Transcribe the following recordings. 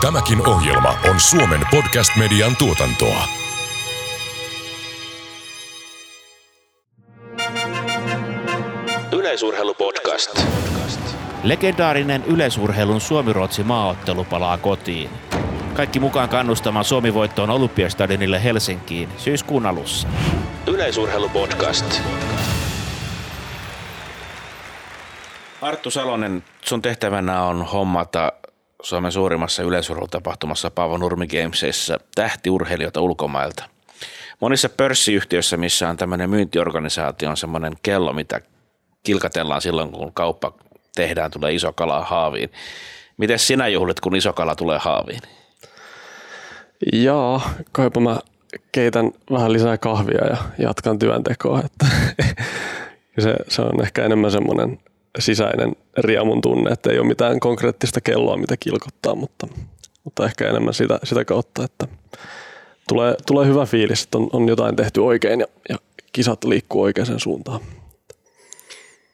Tämäkin ohjelma on Suomen podcast-median tuotantoa. Yleisurheilupodcast. Legendaarinen yleisurheilun Suomi-Ruotsi maaottelu palaa kotiin. Kaikki mukaan kannustamaan Suomi-voittoon Olympiastadionille Helsinkiin syyskuun alussa. Yleisurheilupodcast. Arttu Salonen, sun tehtävänä on hommata Suomen suurimmassa yleisurheilutapahtumassa Paavo Nurmi Gamesissa tähtiurheilijoita ulkomailta. Monissa pörssiyhtiöissä, missä on tämmöinen myyntiorganisaatio, on semmoinen kello, mitä kilkatellaan silloin, kun kauppa tehdään, tulee iso kala haaviin. Miten sinä juhlit, kun iso kala tulee haaviin? Joo, kaipa mä keitän vähän lisää kahvia ja jatkan työntekoa. Että se, se on ehkä enemmän semmoinen sisäinen riemun tunne, että ei ole mitään konkreettista kelloa, mitä kilkottaa, mutta, mutta ehkä enemmän sitä, sitä kautta, että tulee, tulee hyvä fiilis, että on, on jotain tehty oikein ja, ja kisat liikkuu oikeaan suuntaan.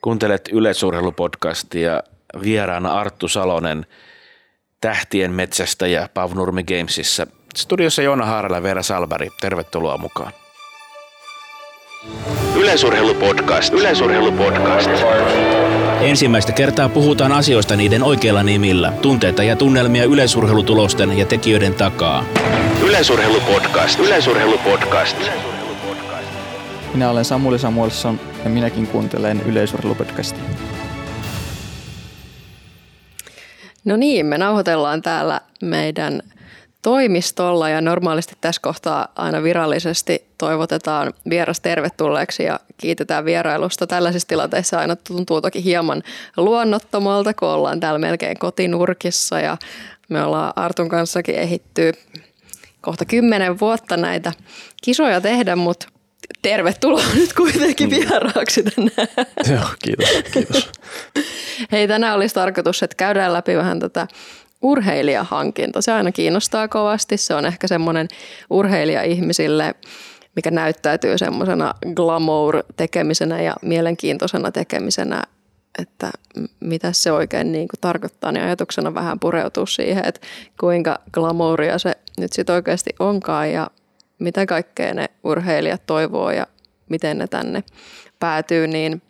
Kuuntelet yleisurheilupodcastia vieraana Arttu Salonen Tähtien metsästä ja Pavnurmi Gamesissa. Studiossa Joona Haarala ja Veera Salberi. Tervetuloa mukaan. Yleisurheilupodcast. Yleisurheilupodcast. Ensimmäistä kertaa puhutaan asioista niiden oikeilla nimillä. Tunteita ja tunnelmia yleisurheilutulosten ja tekijöiden takaa. Yleisurheilupodcast. Yleisurheilupodcast. Minä olen Samuli Samuelson ja minäkin kuuntelen yleisurheilupodcastia. No niin, me nauhoitellaan täällä meidän toimistolla ja normaalisti tässä kohtaa aina virallisesti toivotetaan vieras tervetulleeksi ja kiitetään vierailusta. Tällaisissa tilanteissa aina tuntuu toki hieman luonnottomalta, kun ollaan täällä melkein kotinurkissa ja me ollaan Artun kanssakin ehitty kohta kymmenen vuotta näitä kisoja tehdä, mutta tervetuloa nyt kuitenkin vieraaksi tänään. Joo, kiitos, kiitos. Hei, tänään olisi tarkoitus, että käydään läpi vähän tätä urheilijahankinta. Se aina kiinnostaa kovasti. Se on ehkä semmoinen urheilija-ihmisille, mikä näyttäytyy semmoisena glamour-tekemisenä ja mielenkiintoisena tekemisenä, että mitä se oikein niin kuin tarkoittaa, niin ajatuksena vähän pureutuu siihen, että kuinka glamouria se nyt sitten oikeasti onkaan ja mitä kaikkea ne urheilijat toivoo ja miten ne tänne päätyy, niin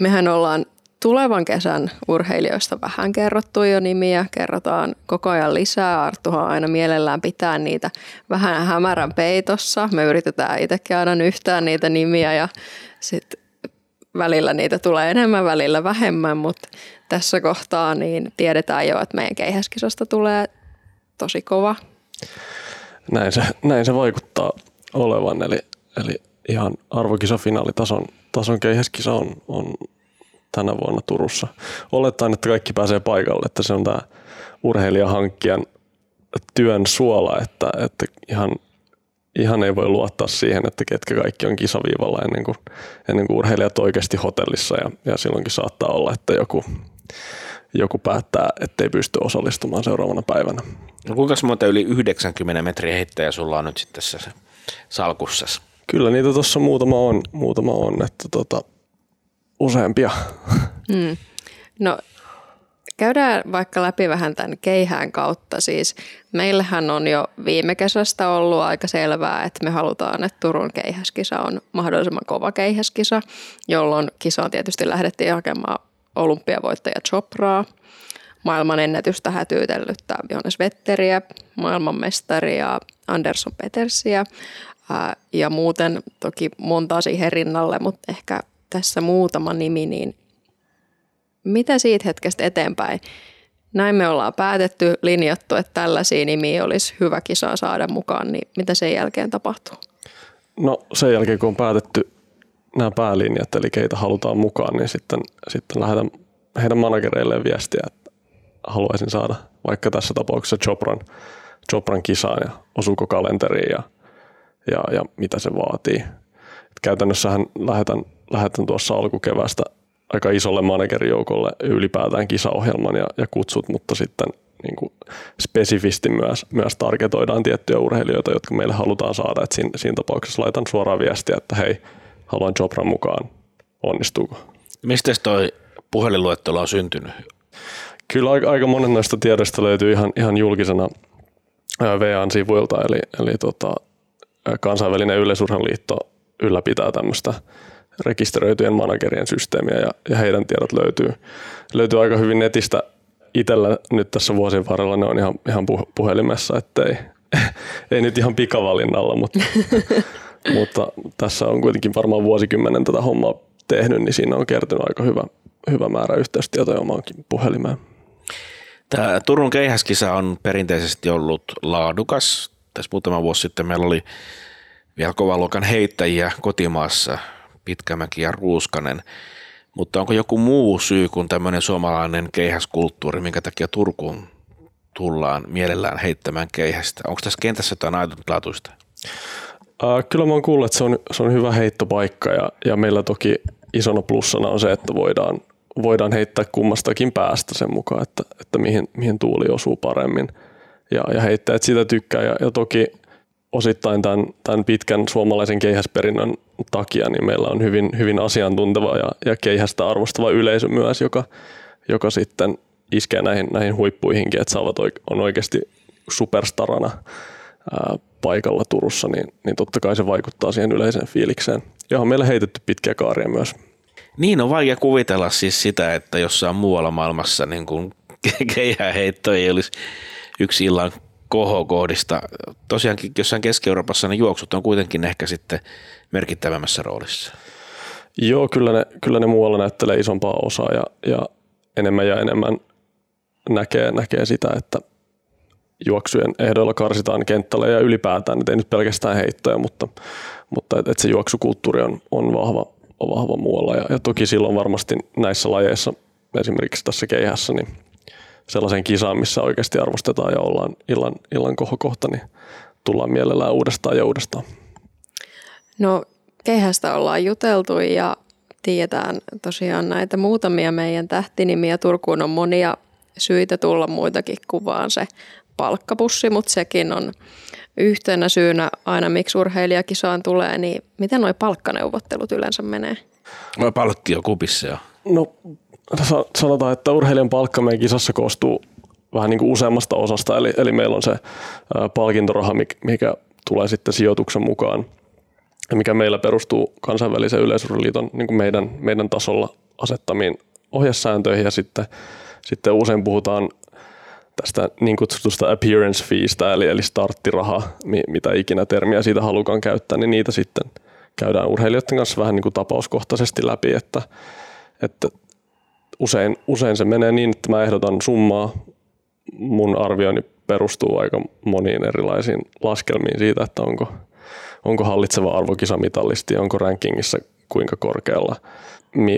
mehän ollaan tulevan kesän urheilijoista vähän kerrottu jo nimiä, kerrotaan koko ajan lisää. Arttuhan aina mielellään pitää niitä vähän hämärän peitossa. Me yritetään itsekin aina yhtään niitä nimiä ja sitten välillä niitä tulee enemmän, välillä vähemmän, mutta tässä kohtaa niin tiedetään jo, että meidän keihäskisasta tulee tosi kova. Näin se, näin se vaikuttaa olevan, eli, eli ihan arvokisafinaali tason keihäskisa on, on tänä vuonna Turussa. Olettaen, että kaikki pääsee paikalle, että se on tämä urheilijahankkijan työn suola, että, että ihan, ihan ei voi luottaa siihen, että ketkä kaikki on kisaviivalla ennen kuin, ennen kuin urheilijat oikeasti hotellissa ja, ja silloinkin saattaa olla, että joku, joku päättää, ettei pysty osallistumaan seuraavana päivänä. No kuinka monta yli 90 metriä heittäjä sulla on nyt sitten tässä salkussas? Kyllä niitä tuossa muutama on, muutama on että tota, useampia. Hmm. No käydään vaikka läpi vähän tämän keihään kautta. Siis meillähän on jo viime kesästä ollut aika selvää, että me halutaan, että Turun keihäskisa on mahdollisimman kova keihäskisa, jolloin kisaan tietysti lähdettiin hakemaan olympiavoittaja Chopraa, maailman ennätystä hätyytellyttä Johannes Vetteriä, maailmanmestaria Anderson Petersiä ja muuten toki montaa siihen rinnalle, mutta ehkä tässä muutama nimi, niin mitä siitä hetkestä eteenpäin? Näin me ollaan päätetty, linjattu, että tällaisia nimiä olisi hyvä kisaa saada mukaan, niin mitä sen jälkeen tapahtuu? No sen jälkeen, kun on päätetty nämä päälinjat, eli keitä halutaan mukaan, niin sitten, sitten lähdetään heidän managereilleen viestiä, että haluaisin saada vaikka tässä tapauksessa Chopran, Chopran kisaan ja osuuko kalenteriin ja, ja, ja mitä se vaatii. Et käytännössähän lähetän lähetän tuossa alkukevästä aika isolle managerijoukolle ylipäätään kisaohjelman ja, ja kutsut, mutta sitten niin kuin spesifisti myös, myös targetoidaan tiettyjä urheilijoita, jotka meille halutaan saada. Et siinä, siinä tapauksessa laitan suoraan viestiä, että hei, haluan Jopran mukaan, onnistuuko? Mistä toi puhelinluettelo on syntynyt? Kyllä aika, aika monet noista tiedoista löytyy ihan, ihan julkisena VAn sivuilta, eli, eli tota, kansainvälinen yleisurheiluliitto ylläpitää tämmöistä rekisteröityjen managerien systeemiä ja, ja heidän tiedot löytyy, löytyy aika hyvin netistä. Itellä nyt tässä vuosien varrella ne on ihan, ihan puhelimessa, ettei ei nyt ihan pikavalinnalla, mutta, mutta tässä on kuitenkin varmaan vuosikymmenen tätä hommaa tehnyt, niin siinä on kertynyt aika hyvä, hyvä määrä yhteystietoja omaankin puhelimeen. Tämä Turun keihäskisa on perinteisesti ollut laadukas. Tässä muutama vuosi sitten meillä oli vielä kovan luokan heittäjiä kotimaassa, Pitkämäki ja Ruuskanen. Mutta onko joku muu syy kuin tämmöinen suomalainen keihäskulttuuri, minkä takia Turkuun tullaan mielellään heittämään keihästä? Onko tässä kentässä jotain ainutlaatuista? Äh, kyllä mä oon kuullut, että se on, se on hyvä heittopaikka ja, ja meillä toki isona plussana on se, että voidaan, voidaan heittää kummastakin päästä sen mukaan, että, että mihin, mihin tuuli osuu paremmin ja, ja heittäjät sitä tykkää ja, ja toki osittain tämän, tämän pitkän suomalaisen keihäsperinnön takia niin meillä on hyvin, hyvin asiantunteva ja, ja keihästä arvostava yleisö myös, joka, joka sitten iskee näihin, näihin huippuihinkin, että saavat on oikeasti superstarana ää, paikalla Turussa, niin, niin totta kai se vaikuttaa siihen yleiseen fiilikseen. Ja on meillä heitetty pitkiä kaaria myös. Niin on vaikea kuvitella siis sitä, että jossain muualla maailmassa niin kuin keihäheitto ei olisi yksi illan kohokohdista. Tosiaankin jossain Keski-Euroopassa ne juoksut on kuitenkin ehkä sitten merkittävämmässä roolissa. Joo, kyllä ne, kyllä ne muualla näyttelee isompaa osaa ja, ja enemmän ja enemmän näkee, näkee sitä, että juoksujen ehdoilla karsitaan kenttällä ja ylipäätään, että ei nyt pelkästään heittoja, mutta, mutta että et se juoksukulttuuri on, on, vahva, on vahva muualla. Ja, ja toki silloin varmasti näissä lajeissa, esimerkiksi tässä keihässä, niin sellaisen kisaan, missä oikeasti arvostetaan ja ollaan illan, illan kohokohta, niin tullaan mielellään uudestaan ja uudestaan. No keihästä ollaan juteltu ja tiedetään tosiaan näitä muutamia meidän tähtinimiä. Turkuun on monia syitä tulla muitakin kuvaan se palkkapussi, mutta sekin on yhtenä syynä aina, miksi urheilijakisaan tulee, niin miten nuo palkkaneuvottelut yleensä menee? No palkkio kupissa jo. No sanotaan, että urheilijan palkka meidän kisassa koostuu vähän niin kuin useammasta osasta, eli, eli meillä on se palkintoraha, mikä tulee sitten sijoituksen mukaan, mikä meillä perustuu kansainvälisen yleisurheiluliiton niin meidän, meidän tasolla asettamiin ohjesääntöihin. Ja sitten, sitten usein puhutaan tästä niin kutsutusta appearance feestä, eli, eli starttiraha, mitä ikinä termiä siitä halukaan käyttää, niin niitä sitten käydään urheilijoiden kanssa vähän niin kuin tapauskohtaisesti läpi, että, että usein, usein se menee niin, että mä ehdotan summaa, mun arvioni perustuu aika moniin erilaisiin laskelmiin siitä, että onko, onko hallitseva arvo kisamitalisti, onko rankingissa kuinka korkealla,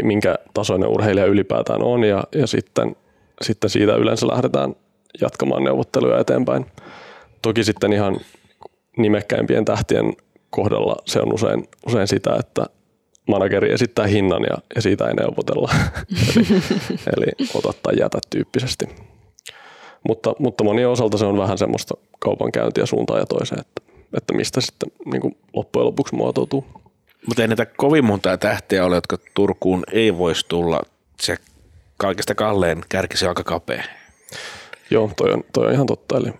minkä tasoinen urheilija ylipäätään on ja, ja sitten, sitten siitä yleensä lähdetään jatkamaan neuvotteluja eteenpäin. Toki sitten ihan nimekkäimpien tähtien kohdalla se on usein, usein sitä, että manageri esittää hinnan ja, ja siitä ei neuvotella. eli, eli ota tai jätä tyyppisesti. Mutta, mutta monien osalta se on vähän semmoista kaupankäyntiä suuntaan ja toiseen, että, että mistä sitten niin kuin loppujen lopuksi muotoutuu. Mutta ei näitä kovin monta tähteä ole, jotka Turkuun ei voisi tulla. Se kaikista kalleen kärkisi aika kapea. Joo, toi on, toi on ihan totta. Eli,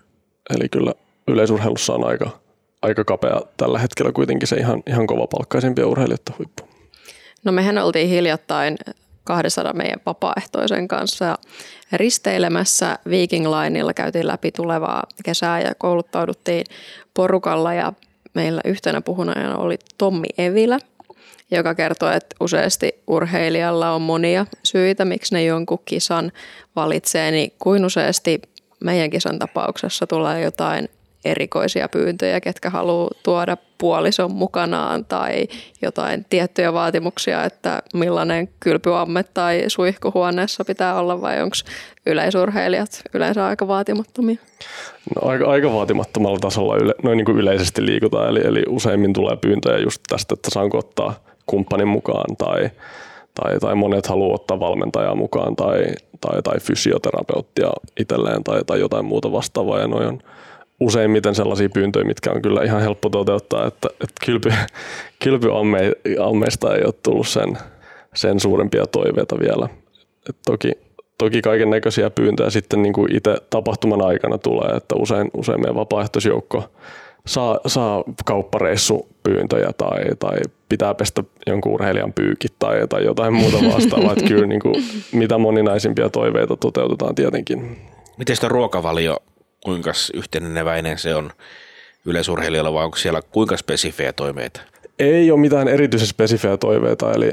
eli kyllä yleisurheilussa on aika, aika kapea tällä hetkellä kuitenkin se ihan, ihan kova palkkaisimpia urheilijoita huippu. No mehän oltiin hiljattain 200 meidän vapaaehtoisen kanssa risteilemässä Viking Lineilla, käytiin läpi tulevaa kesää ja kouluttauduttiin porukalla. Ja meillä yhtenä puhunajana oli Tommi Evilä, joka kertoo, että useasti urheilijalla on monia syitä, miksi ne jonkun kisan valitsee, niin kuin useasti meidän kisan tapauksessa tulee jotain erikoisia pyyntöjä, ketkä haluaa tuoda puolison mukanaan tai jotain tiettyjä vaatimuksia, että millainen kylpyamme tai suihkuhuoneessa pitää olla vai onko yleisurheilijat yleensä aika vaatimattomia? No, aika, aika vaatimattomalla tasolla yle, noin niin kuin yleisesti liikutaan, eli, eli useimmin tulee pyyntöjä just tästä, että saanko ottaa kumppanin mukaan tai, tai, tai monet haluaa ottaa valmentajaa mukaan tai, tai, tai fysioterapeuttia itselleen tai, tai jotain muuta vastaavaa ja noin on useimmiten sellaisia pyyntöjä, mitkä on kyllä ihan helppo toteuttaa, että, että kylpy, kylpyammeista ei ole tullut sen, sen suurempia toiveita vielä. Et toki, toki kaiken näköisiä pyyntöjä sitten niin kuin itse tapahtuman aikana tulee, että usein, usein meidän vapaaehtoisjoukko saa, saa kauppareissupyyntöjä tai, tai pitää pestä jonkun urheilijan pyykit tai, tai jotain muuta vastaavaa. että kyllä niin kuin, mitä moninaisimpia toiveita toteutetaan tietenkin. Miten sitä ruokavalio, kuinka yhteneväinen se on yleisurheilijalla vai onko siellä kuinka spesifejä toiveita? Ei ole mitään erityisen spesifejä toiveita, eli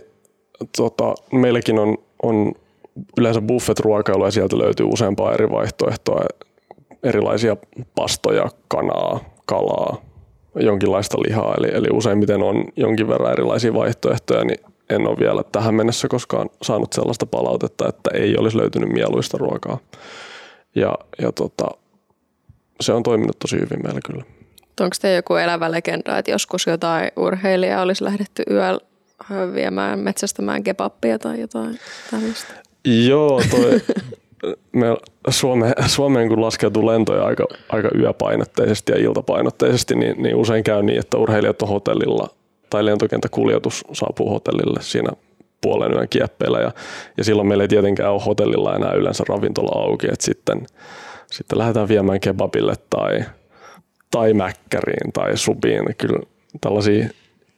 tota, meilläkin on, on yleensä buffet-ruokailu ja sieltä löytyy useampaa eri vaihtoehtoa, erilaisia pastoja, kanaa, kalaa, jonkinlaista lihaa, eli, eli useimmiten on jonkin verran erilaisia vaihtoehtoja, niin en ole vielä tähän mennessä koskaan saanut sellaista palautetta, että ei olisi löytynyt mieluista ruokaa. Ja, ja tota, se on toiminut tosi hyvin meillä kyllä. Onko te joku elävä legenda, että joskus jotain urheilijaa olisi lähdetty yöllä viemään metsästämään kebappia tai jotain tällaista? Joo, toi, me Suome, Suomeen kun laskeutuu lentoja aika, aika yöpainotteisesti ja iltapainotteisesti, niin, niin usein käy niin, että urheilijat on hotellilla tai lentokenttäkuljetus saapuu hotellille siinä puolen yön kieppeillä ja, ja silloin meillä ei tietenkään ole hotellilla enää yleensä ravintola auki, että sitten, sitten lähdetään viemään kebabille tai, tai mäkkäriin tai subiin. Kyllä tällaisia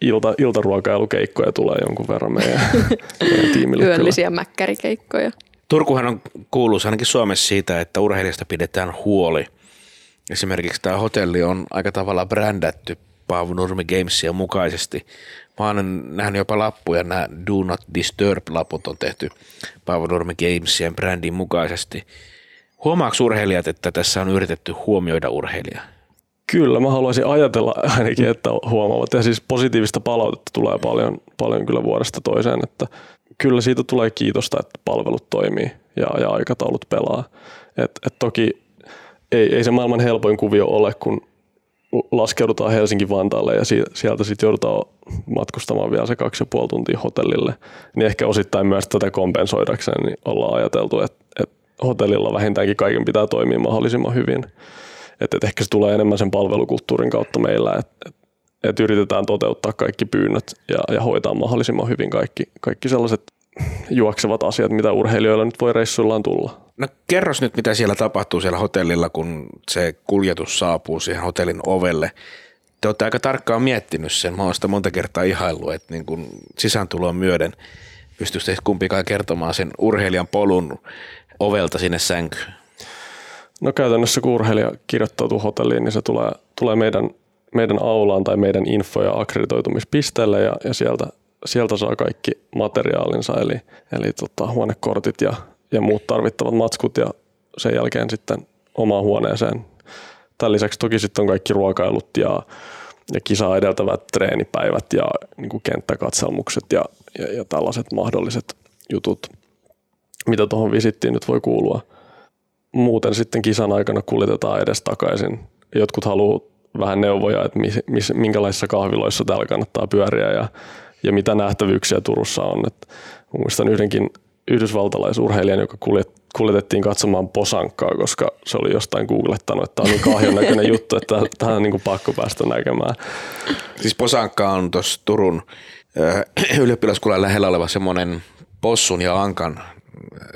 ilta, iltaruokailukeikkoja tulee jonkun verran meidän, meidän tiimille. Yöllisiä kyllä. mäkkärikeikkoja. Turkuhan on kuuluisa ainakin Suomessa siitä, että urheilijasta pidetään huoli. Esimerkiksi tämä hotelli on aika tavalla brändätty Paavo Nurmi Gamesia mukaisesti. Mä oon nähnyt jopa lappuja, nämä Do Not Disturb-laput on tehty Paavo Nurmi Gamesien brändin mukaisesti. Huomaako urheilijat, että tässä on yritetty huomioida urheilijaa? Kyllä, mä haluaisin ajatella ainakin, että huomaavat. Ja siis positiivista palautetta tulee paljon, paljon kyllä vuodesta toiseen, että kyllä siitä tulee kiitosta, että palvelut toimii ja, ja aikataulut pelaa. Et, et toki ei, ei se maailman helpoin kuvio ole, kun laskeudutaan Helsinki-Vantaalle ja sieltä sitten joudutaan matkustamaan vielä se kaksi ja puoli tuntia hotellille, niin ehkä osittain myös tätä kompensoidakseen niin ollaan ajateltu, että, että hotellilla vähintäänkin kaiken pitää toimia mahdollisimman hyvin. Että, että ehkä se tulee enemmän sen palvelukulttuurin kautta meillä, että, että, että yritetään toteuttaa kaikki pyynnöt ja, ja hoitaa mahdollisimman hyvin kaikki, kaikki sellaiset juoksevat asiat, mitä urheilijoilla nyt voi reissuillaan tulla. No kerros nyt, mitä siellä tapahtuu siellä hotellilla, kun se kuljetus saapuu siihen hotellin ovelle. Te olette aika tarkkaan miettinyt sen. Mä oon sitä monta kertaa ihaillut, että niin kun sisääntuloon myöden pystyisi kumpikaan kertomaan sen urheilijan polun ovelta sinne sänkyyn. No käytännössä kun urheilija kirjoittautuu hotelliin, niin se tulee, tulee meidän, meidän aulaan tai meidän info- ja akkreditoitumispisteelle ja, ja sieltä, sieltä saa kaikki materiaalinsa, eli, eli tota, huonekortit ja ja muut tarvittavat matskut ja sen jälkeen sitten omaan huoneeseen. Tämän lisäksi toki sitten on kaikki ruokailut ja, ja kisaa edeltävät treenipäivät ja niin kuin kenttäkatselmukset ja, ja, ja tällaiset mahdolliset jutut, mitä tuohon visittiin nyt voi kuulua. Muuten sitten kisan aikana kuljetetaan edes takaisin. Jotkut haluaa vähän neuvoja, että mis, mis, minkälaisissa kahviloissa täällä kannattaa pyöriä ja, ja mitä nähtävyyksiä Turussa on. Et muistan yhdenkin yhdysvaltalaisurheilijan, joka kuljet, kuljetettiin katsomaan posankkaa, koska se oli jostain googlettanut, että tämä on niin kahjon näköinen juttu, että tähän on niin kuin pakko päästä näkemään. Siis posankka on tuossa Turun ylioppilaskulan lähellä oleva semmoinen possun ja ankan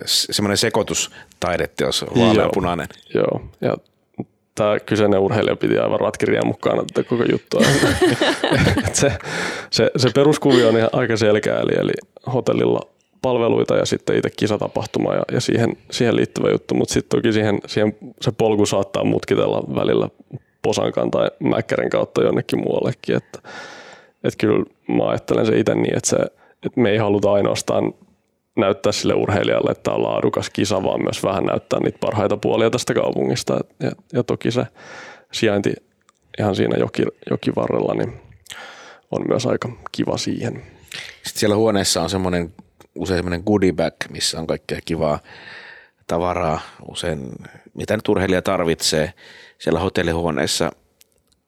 semmoinen sekoitustaideteos, vaaleanpunainen. Joo, joo. ja tämä kyseinen urheilija piti aivan ratkirjan mukaan tätä koko juttua. se, se, se, peruskuvio on ihan aika selkeä, eli, eli hotellilla palveluita ja sitten itse kisatapahtuma ja, ja siihen, siihen liittyvä juttu, mutta sitten toki siihen, siihen se polku saattaa mutkitella välillä posankan tai mäkkärin kautta jonnekin muuallekin, että, että kyllä mä ajattelen se itse niin, että, se, että me ei haluta ainoastaan näyttää sille urheilijalle, että on laadukas kisa, vaan myös vähän näyttää niitä parhaita puolia tästä kaupungista. Ja, ja toki se sijainti ihan siinä joki, jokivarrella niin on myös aika kiva siihen. Sitten siellä huoneessa on semmoinen usein semmoinen goodie bag, missä on kaikkea kivaa tavaraa, usein mitä nyt urheilija tarvitsee siellä hotellihuoneessa.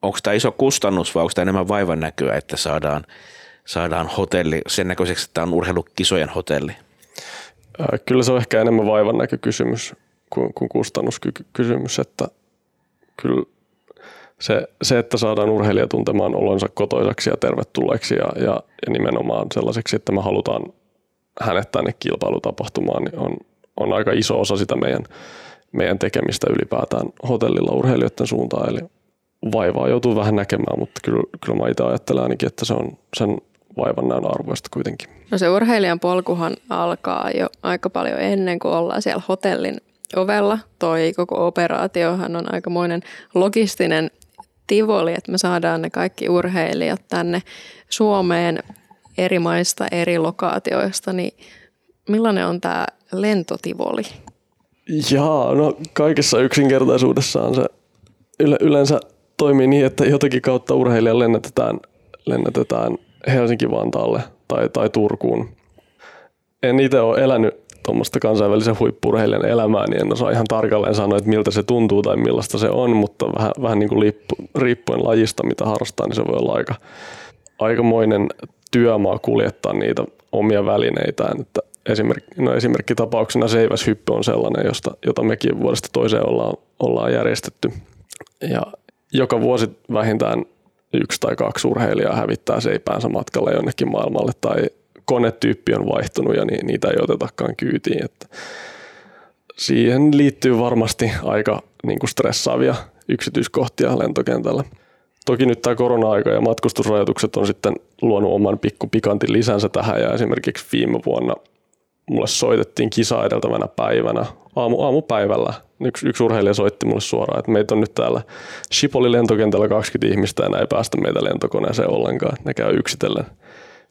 Onko tämä iso kustannus vai onko tämä enemmän vaivan näkyä, että saadaan, saadaan hotelli sen näköiseksi, että tämä on urheilukisojen hotelli? Kyllä se on ehkä enemmän vaivan näkökysymys kuin, kuin kustannuskysymys, että kyllä se, se, että saadaan urheilija tuntemaan olonsa kotoisaksi ja tervetulleeksi ja, ja, ja nimenomaan sellaiseksi, että me halutaan hänet tänne kilpailutapahtumaan, niin on, on aika iso osa sitä meidän, meidän tekemistä ylipäätään hotellilla urheilijoiden suuntaan. Eli vaivaa joutuu vähän näkemään, mutta kyllä, kyllä mä itse ajattelen ainakin, että se on sen vaivan näön arvoista kuitenkin. No se urheilijan polkuhan alkaa jo aika paljon ennen kuin ollaan siellä hotellin ovella. Toi koko operaatiohan on aikamoinen logistinen tivoli, että me saadaan ne kaikki urheilijat tänne Suomeen eri maista, eri lokaatioista, niin millainen on tämä lentotivoli? Jaa, no kaikessa yksinkertaisuudessaan se yle, yleensä toimii niin, että jotakin kautta urheilija lennätetään, lennätetään Helsinki-Vantaalle tai, tai Turkuun. En itse ole elänyt tuommoista kansainvälisen huippurheilijan elämää, niin en osaa ihan tarkalleen sanoa, että miltä se tuntuu tai millaista se on, mutta vähän, vähän niin kuin liippu, riippuen lajista, mitä harrastaa, niin se voi olla aika, aikamoinen työmaa kuljettaa niitä omia välineitään. Että esimerkki, no esimerkkitapauksena seiväshyppy on sellainen, josta, jota mekin vuodesta toiseen ollaan, ollaan järjestetty. Ja joka vuosi vähintään yksi tai kaksi urheilijaa hävittää seipäänsä matkalla jonnekin maailmalle tai konetyyppi on vaihtunut ja niitä ei otetakaan kyytiin. Että siihen liittyy varmasti aika niin kuin stressaavia yksityiskohtia lentokentällä. Toki nyt tämä korona-aika ja matkustusrajoitukset on sitten luonut oman pikku pikantin lisänsä tähän ja esimerkiksi viime vuonna mulle soitettiin kisa edeltävänä päivänä aamu, aamupäivällä. Yksi, yksi urheilija soitti mulle suoraan, että meitä on nyt täällä Shipoli lentokentällä 20 ihmistä ja ei päästä meitä lentokoneeseen ollenkaan. Ne käy yksitellen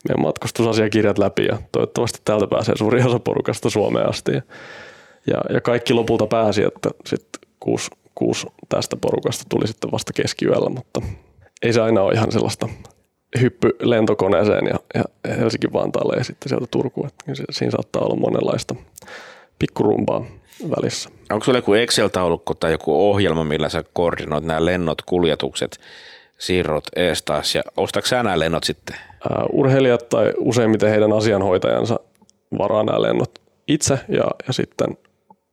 meidän matkustusasiakirjat läpi ja toivottavasti täältä pääsee suuri osa porukasta Suomeen asti. Ja, ja, kaikki lopulta pääsi, että sitten kuusi, kuusi tästä porukasta tuli sitten vasta keskiyöllä, mutta ei se aina ole ihan sellaista hyppy lentokoneeseen ja, ja Helsinki Vantaalle ja sitten sieltä Turkuun. Että siinä saattaa olla monenlaista pikkurumpaa välissä. Onko sulla joku Excel-taulukko tai joku ohjelma, millä sä koordinoit nämä lennot, kuljetukset, siirrot ees taas ja ostatko sä nämä lennot sitten? Uh, urheilijat tai useimmiten heidän asianhoitajansa varaa nämä lennot itse ja, ja sitten,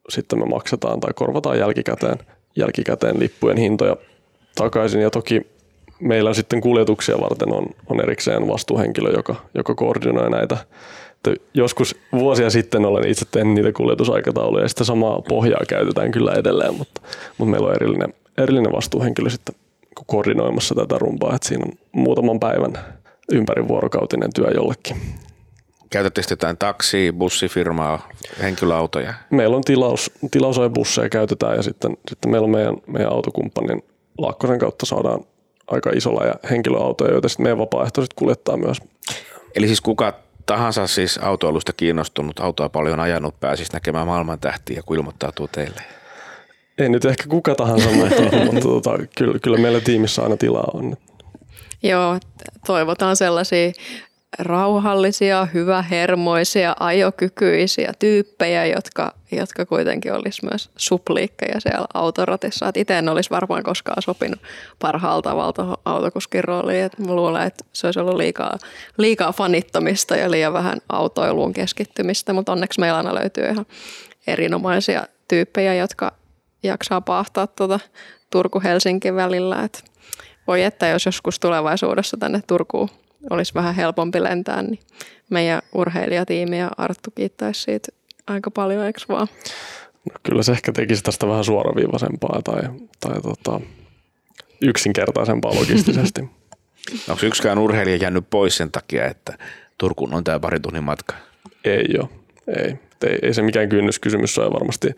sitten me maksetaan tai korvataan jälkikäteen, jälkikäteen lippujen hintoja takaisin ja toki meillä sitten kuljetuksia varten on, on erikseen vastuuhenkilö, joka, joka koordinoi näitä. Että joskus vuosia sitten olen itse tehnyt niitä kuljetusaikatauluja ja sitä samaa pohjaa käytetään kyllä edelleen, mutta, mutta meillä on erillinen, erillinen vastuuhenkilö sitten koordinoimassa tätä rumpaa, että siinä on muutaman päivän ympärivuorokautinen työ jollekin. Käytättekö jotain taksi, bussifirmaa, henkilöautoja? Meillä on tilaus, tilausajabusseja käytetään ja sitten, sitten meillä on meidän, meidän autokumppanin Laakkosen kautta saadaan aika isolla ja henkilöautoja, joita sitten meidän vapaaehtoiset kuljettaa myös. Eli siis kuka tahansa siis autoilusta kiinnostunut, autoa paljon ajanut, pääsisi näkemään maailman tähtiä, kun ilmoittautuu teille? Ei nyt ehkä kuka tahansa, mutta, mutta tota, kyllä, kyllä meillä tiimissä aina tilaa on. Joo, toivotaan sellaisia rauhallisia, hyvähermoisia, ajokykyisiä tyyppejä, jotka, jotka kuitenkin olisi myös supliikkeja siellä autoratissa. Et itse en olisi varmaan koskaan sopinut parhaalla tavalla autokuskin rooliin. Et mä luulen, että se olisi ollut liikaa, liikaa fanittamista ja liian vähän autoiluun keskittymistä, mutta onneksi meillä aina löytyy ihan erinomaisia tyyppejä, jotka jaksaa pahtaa tuota Turku-Helsinki välillä. Et voi että jos joskus tulevaisuudessa tänne Turkuun olisi vähän helpompi lentää, niin meidän urheilijatiimi ja Arttu kiittäisi siitä aika paljon, eikö vaan? No, kyllä se ehkä tekisi tästä vähän suoraviivaisempaa tai, tai tota, yksinkertaisempaa logistisesti. Onko yksikään urheilija jäänyt pois sen takia, että Turkuun on tämä pari tunnin matka? Ei ole, ei. Ei, ei se mikään kynnyskysymys ole varmasti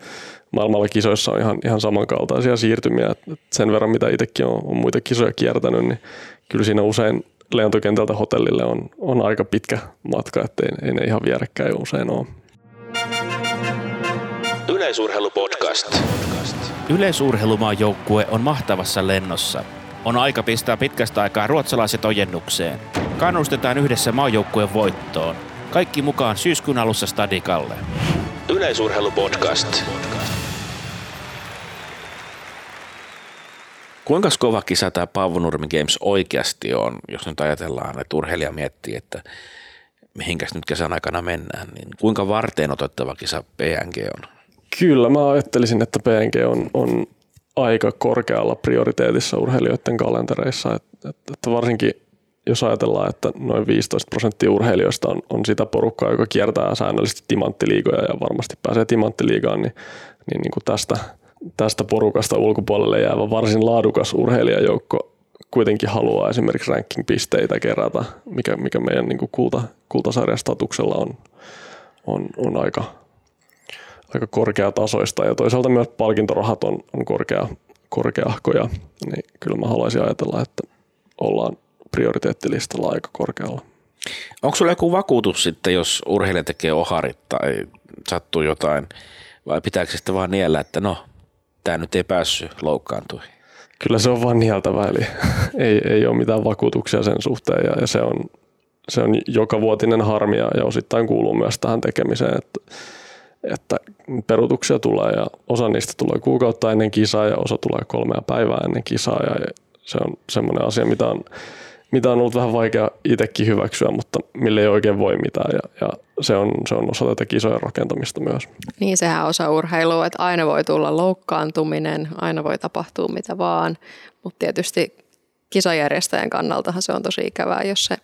maailmalla kisoissa on ihan, ihan samankaltaisia siirtymiä. Et sen verran, mitä itsekin on, on muita kisoja kiertänyt, niin kyllä siinä usein lentokentältä hotellille on, on aika pitkä matka, ettei ei ne ihan vierekkäin usein ole. Yleisurheilupodcast. Yleisurheilumaajoukue on mahtavassa lennossa. On aika pistää pitkästä aikaa ruotsalaiset ojennukseen. Kannustetaan yhdessä maajoukkueen voittoon. Kaikki mukaan syyskuun alussa Stadikalle. Yleisurheilupodcast. Kuinka kova kisa tämä Paavo Nurmi Games oikeasti on, jos nyt ajatellaan, että urheilija miettii, että mihinkäs nyt kesän aikana mennään, niin kuinka varteen otettava kisa PNG on? Kyllä, mä ajattelisin, että PNG on, on aika korkealla prioriteetissa urheilijoiden kalentereissa, että, että varsinkin jos ajatellaan, että noin 15 prosenttia urheilijoista on, on sitä porukkaa, joka kiertää säännöllisesti timanttiliigoja ja varmasti pääsee timanttiliigaan, niin, niin, niin kuin tästä, tästä porukasta ulkopuolelle jäävä varsin laadukas urheilijajoukko kuitenkin haluaa esimerkiksi ranking-pisteitä kerätä, mikä, mikä meidän niin kulta, kultasarjan statuksella on, on, on aika, aika korkeatasoista ja toisaalta myös palkintorahat on, on korkea, korkeahkoja, niin kyllä mä haluaisin ajatella, että ollaan prioriteettilistalla aika korkealla. Onko sulla joku vakuutus sitten, jos urheilija tekee oharit tai sattuu jotain, vai pitääkö sitten vaan niellä, että no, tämä nyt ei päässyt loukkaantua? Kyllä se on vaan nieltävä, eli ei, ei ole mitään vakuutuksia sen suhteen ja, ja se, on, se on joka vuotinen harmi ja, ja osittain kuuluu myös tähän tekemiseen, että, että perutuksia tulee ja osa niistä tulee kuukautta ennen kisaa ja osa tulee kolmea päivää ennen kisaa ja se on semmoinen asia, mitä on mitä on ollut vähän vaikea itsekin hyväksyä, mutta mille ei oikein voi mitään ja, ja se, on, se on osa tätä kisojen rakentamista myös. Niin sehän on osa urheilua, että aina voi tulla loukkaantuminen, aina voi tapahtua mitä vaan, mutta tietysti kisajärjestäjän kannaltahan se on tosi ikävää, jos se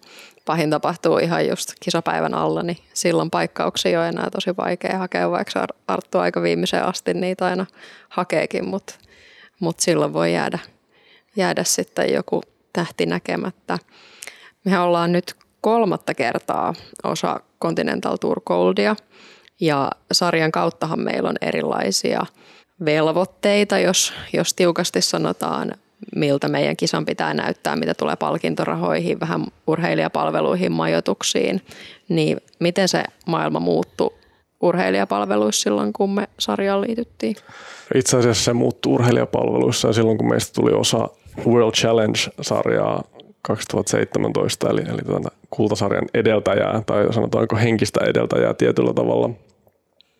pahin tapahtuu ihan just kisapäivän alla, niin silloin paikkauksia on enää tosi vaikea hakea, vaikka Arttu aika viimeiseen asti niitä aina hakeekin, mutta mut silloin voi jäädä, jäädä sitten joku tähti näkemättä. Mehän ollaan nyt kolmatta kertaa osa Continental Tour Goldia ja sarjan kauttahan meillä on erilaisia velvoitteita, jos, jos tiukasti sanotaan, miltä meidän kisan pitää näyttää, mitä tulee palkintorahoihin, vähän urheilijapalveluihin, majoituksiin, niin miten se maailma muuttui urheilijapalveluissa silloin, kun me sarjaan liityttiin? Itse asiassa se muuttui urheilijapalveluissa silloin, kun meistä tuli osa World Challenge-sarjaa 2017, eli, eli tuota kultasarjan edeltäjää, tai sanotaanko henkistä edeltäjää tietyllä tavalla.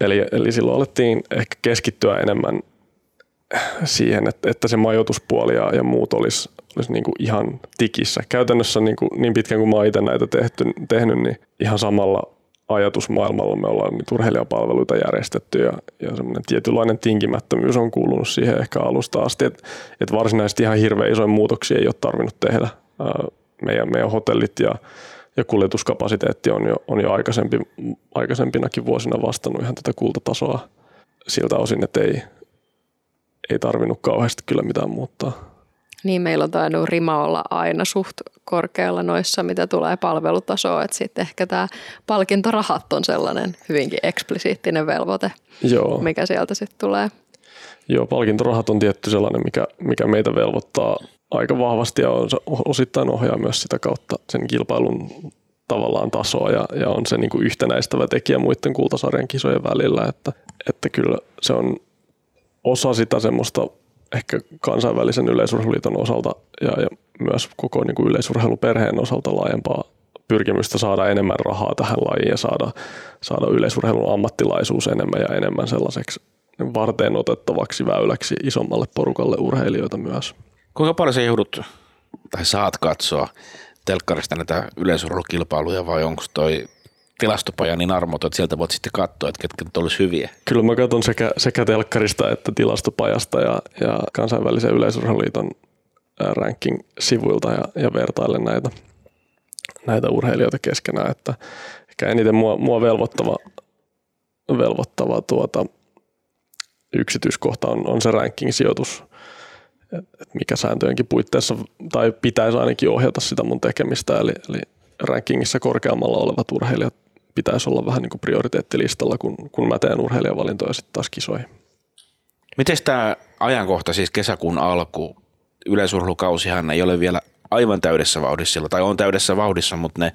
Eli, eli silloin alettiin ehkä keskittyä enemmän siihen, että, että se majoituspuoli ja, ja muut olisi, olisi niin kuin ihan tikissä. Käytännössä niin, kuin, niin pitkään kuin mä oon itse näitä tehty, tehnyt, niin ihan samalla ajatusmaailmalla me ollaan nyt urheilijapalveluita järjestetty ja, ja semmoinen tietynlainen tinkimättömyys on kuulunut siihen ehkä alusta asti, että et varsinaisesti ihan hirveän isoja muutoksia ei ole tarvinnut tehdä. Meidän, meidän hotellit ja, ja kuljetuskapasiteetti on jo, on jo aikaisempi, aikaisempinakin vuosina vastannut ihan tätä kultatasoa siltä osin, että ei, ei tarvinnut kauheasti kyllä mitään muuttaa. Niin, meillä on tainnut rima olla aina suht korkealla noissa, mitä tulee palvelutasoa, että sitten ehkä tämä palkintorahat on sellainen hyvinkin eksplisiittinen velvoite, Joo. mikä sieltä sitten tulee. Joo, palkintorahat on tietty sellainen, mikä, mikä meitä velvoittaa aika vahvasti ja on, osittain ohjaa myös sitä kautta sen kilpailun tavallaan tasoa ja, ja on se niin kuin yhtenäistävä tekijä muiden kultasarjan kisojen välillä, että, että kyllä se on osa sitä semmoista ehkä kansainvälisen yleisurheiluliiton osalta ja, ja myös koko niin kuin yleisurheiluperheen osalta laajempaa pyrkimystä saada enemmän rahaa tähän lajiin ja saada, saada yleisurheilun ammattilaisuus enemmän ja enemmän sellaiseksi varteen otettavaksi väyläksi isommalle porukalle urheilijoita myös. Kuinka paljon se joudut tai saat katsoa telkkarista näitä yleisurheilukilpailuja vai onko toi tilastopaja niin armoton, että sieltä voit sitten katsoa, että ketkä nyt olisi hyviä. Kyllä mä katson sekä, sekä telkkarista että tilastopajasta ja, ja kansainvälisen yleisurheiluliiton ranking-sivuilta ja, ja vertailen näitä, näitä urheilijoita keskenään, että ehkä eniten mua, mua velvoittava, velvoittava tuota, yksityiskohta on, on se ranking-sijoitus, mikä sääntöjenkin puitteissa, tai pitäisi ainakin ohjata sitä mun tekemistä, eli, eli rankingissa korkeammalla olevat urheilijat pitäisi olla vähän niin kuin prioriteettilistalla, kun, kun mä teen urheilijavalintoja sitten taas kisoihin. Miten tämä ajankohta, siis kesäkuun alku, yleisurheilukausihan ei ole vielä aivan täydessä vauhdissa, tai on täydessä vauhdissa, mutta ne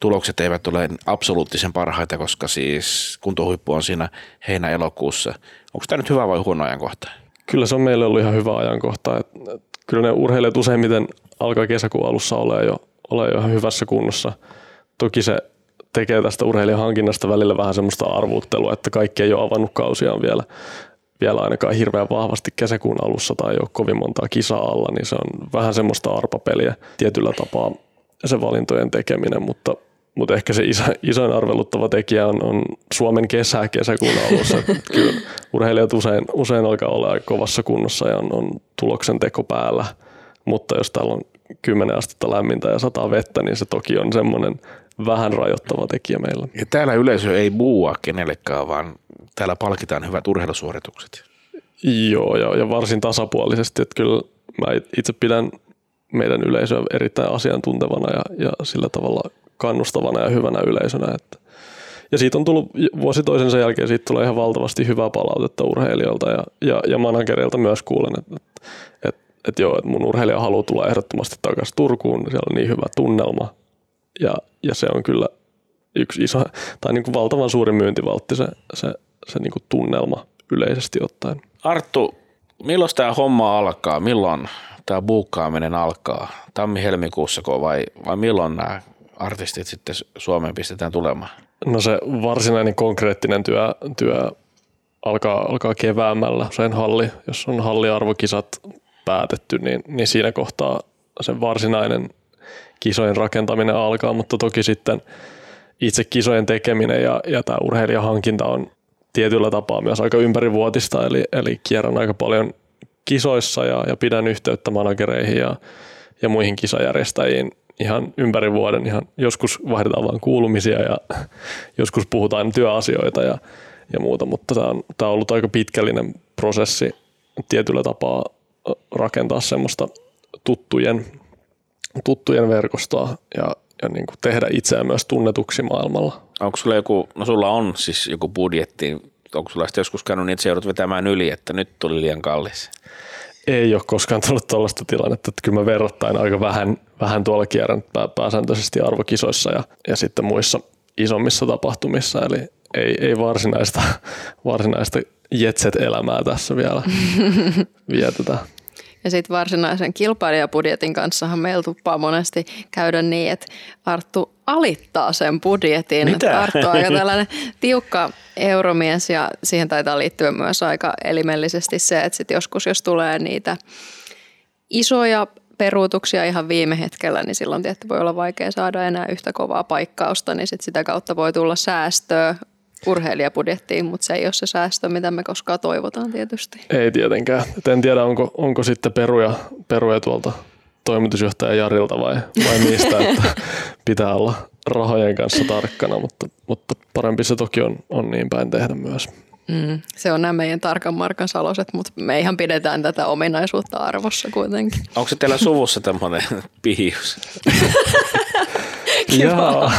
tulokset eivät ole absoluuttisen parhaita, koska siis kuntohuippu on siinä heinä-elokuussa. Onko tämä nyt hyvä vai huono ajankohta? Kyllä se on meille ollut ihan hyvä ajankohta. kyllä ne urheilijat useimmiten alkaa kesäkuun alussa olla jo, ole jo ihan hyvässä kunnossa. Toki se tekee tästä urheilijahankinnasta välillä vähän semmoista arvuuttelua, että kaikki ei ole avannut kausiaan vielä, vielä ainakaan hirveän vahvasti kesäkuun alussa tai ei ole kovin montaa kisaa alla, niin se on vähän semmoista arpapeliä tietyllä tapaa se valintojen tekeminen, mutta, mutta ehkä se iso, isoin arveluttava tekijä on, on Suomen kesä kesäkuun alussa. Kyllä urheilijat usein, usein alkaa olla kovassa kunnossa ja on, on tuloksen teko päällä, mutta jos täällä on 10 astetta lämmintä ja sataa vettä, niin se toki on semmoinen vähän rajoittava tekijä meillä. Ja täällä yleisö ei buua kenellekään, vaan täällä palkitaan hyvät urheilusuoritukset. Joo, ja, ja varsin tasapuolisesti, että kyllä mä itse pidän meidän yleisöä erittäin asiantuntevana ja, ja sillä tavalla kannustavana ja hyvänä yleisönä. Että. Ja siitä on tullut vuosi toisensa jälkeen, siitä tulee ihan valtavasti hyvää palautetta urheilijoilta ja, ja, ja managerilta myös kuulen, että, että, että, joo, että mun urheilija haluaa tulla ehdottomasti takaisin Turkuun, siellä on niin hyvä tunnelma ja, ja se on kyllä yksi iso, tai niin kuin valtavan suuri myyntivaltti se, se, se niin kuin tunnelma yleisesti ottaen. Arttu, milloin tämä homma alkaa? Milloin tämä buukkaaminen alkaa? Tammi-helmikuussa vai, vai milloin nämä artistit sitten Suomeen pistetään tulemaan? No se varsinainen konkreettinen työ, työ alkaa, alkaa keväämällä. Sen halli, jos on halliarvokisat päätetty, niin, niin siinä kohtaa se varsinainen kisojen rakentaminen alkaa, mutta toki sitten itse kisojen tekeminen ja, ja tämä urheilijahankinta on tietyllä tapaa myös aika ympärivuotista, eli, eli kierrän aika paljon kisoissa ja, ja pidän yhteyttä managereihin ja, ja muihin kisajärjestäjiin ihan ympäri vuoden. Ihan, joskus vaihdetaan vain kuulumisia ja joskus puhutaan työasioita ja, ja muuta, mutta tämä on, tämä on ollut aika pitkällinen prosessi tietyllä tapaa rakentaa semmoista tuttujen, tuttujen verkostoa ja, ja niin kuin tehdä itseään myös tunnetuksi maailmalla. Onko sulla joku, no sulla on siis joku budjetti, onko sulla sitten joskus käynyt niin, että joudut vetämään yli, että nyt tuli liian kallis? Ei ole koskaan tullut tuollaista tilannetta, että kyllä mä verrattain aika vähän, vähän tuolla kierrän pääsääntöisesti arvokisoissa ja, ja sitten muissa isommissa tapahtumissa, eli ei, ei varsinaista, varsinaista jetset-elämää tässä vielä vietetä. Ja sitten varsinaisen kilpailijabudjetin kanssahan meillä tuppaa monesti käydä niin, että Arttu alittaa sen budjetin. Mitä? Arttu on aika tällainen tiukka euromies ja siihen taitaa liittyä myös aika elimellisesti se, että sit joskus jos tulee niitä isoja peruutuksia ihan viime hetkellä, niin silloin tietty voi olla vaikea saada enää yhtä kovaa paikkausta, niin sit sitä kautta voi tulla säästöä urheilijabudjettiin, mutta se ei ole se säästö, mitä me koskaan toivotaan tietysti. Ei tietenkään. Et en tiedä, onko, onko sitten peruja, peruja tuolta toimitusjohtaja Jarilta vai, vai mistä, että pitää olla rahojen kanssa tarkkana, mutta, mutta parempi se toki on, on niin päin tehdä myös. Mm, se on nämä meidän tarkan markan saloset, mutta me ihan pidetään tätä ominaisuutta arvossa kuitenkin. Onko se teillä suvussa tämmöinen pihius? Jaa,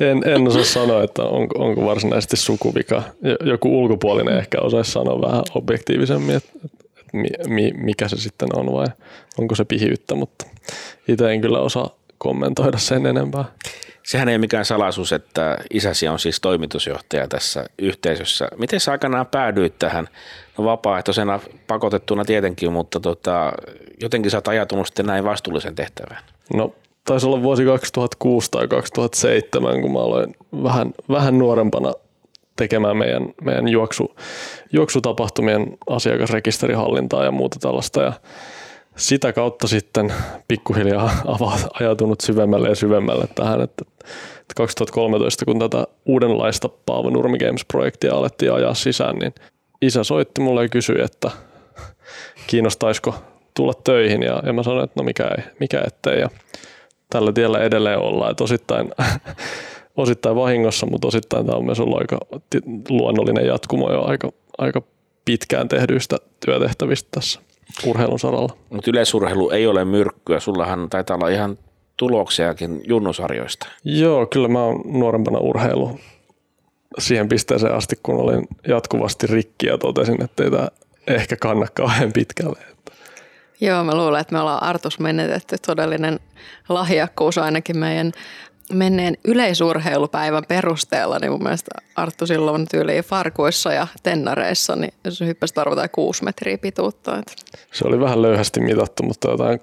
en, en osaa sanoa, että onko, onko varsinaisesti sukuvika. Joku ulkopuolinen ehkä osaisi sanoa vähän objektiivisemmin, että, että mi, mikä se sitten on vai onko se pihiyttä, mutta itse en kyllä osaa kommentoida sen enempää. Sehän ei mikään salaisuus, että isäsi on siis toimitusjohtaja tässä yhteisössä. Miten sä aikanaan päädyit tähän? No vapaaehtoisena pakotettuna tietenkin, mutta tota, jotenkin sä oot ajatunut sitten näin vastuullisen tehtävään. No taisi olla vuosi 2006 tai 2007, kun mä aloin vähän, vähän nuorempana tekemään meidän, meidän juoksu, juoksutapahtumien asiakasrekisterihallintaa ja muuta tällaista. Ja sitä kautta sitten pikkuhiljaa ajatunut syvemmälle ja syvemmälle tähän, että 2013 kun tätä uudenlaista Paavo Nurmi Games-projektia alettiin ajaa sisään, niin isä soitti mulle ja kysyi, että kiinnostaisiko tulla töihin ja, ja mä sanoin, että no mikä ei, mikä ettei ja tällä tiellä edelleen ollaan, että osittain, osittain vahingossa, mutta osittain tämä on myös ollut aika luonnollinen jatkumo jo aika, aika pitkään tehdyistä työtehtävistä tässä urheilun saralla. Mutta yleisurheilu ei ole myrkkyä. Sullahan taitaa olla ihan tuloksiakin junnusarjoista. Joo, kyllä mä oon nuorempana urheilu siihen pisteeseen asti, kun olin jatkuvasti rikki ja totesin, että ei tämä ehkä kanna kauhean pitkälle. Joo, mä luulen, että me ollaan Artus menetetty todellinen lahjakkuus ainakin meidän menneen yleisurheilupäivän perusteella, niin mun mielestä Arttu silloin tyyliin farkuissa ja tennareissa, niin se hyppäsi tarvitaan kuusi metriä pituutta. Että. Se oli vähän löyhästi mitattu, mutta jotain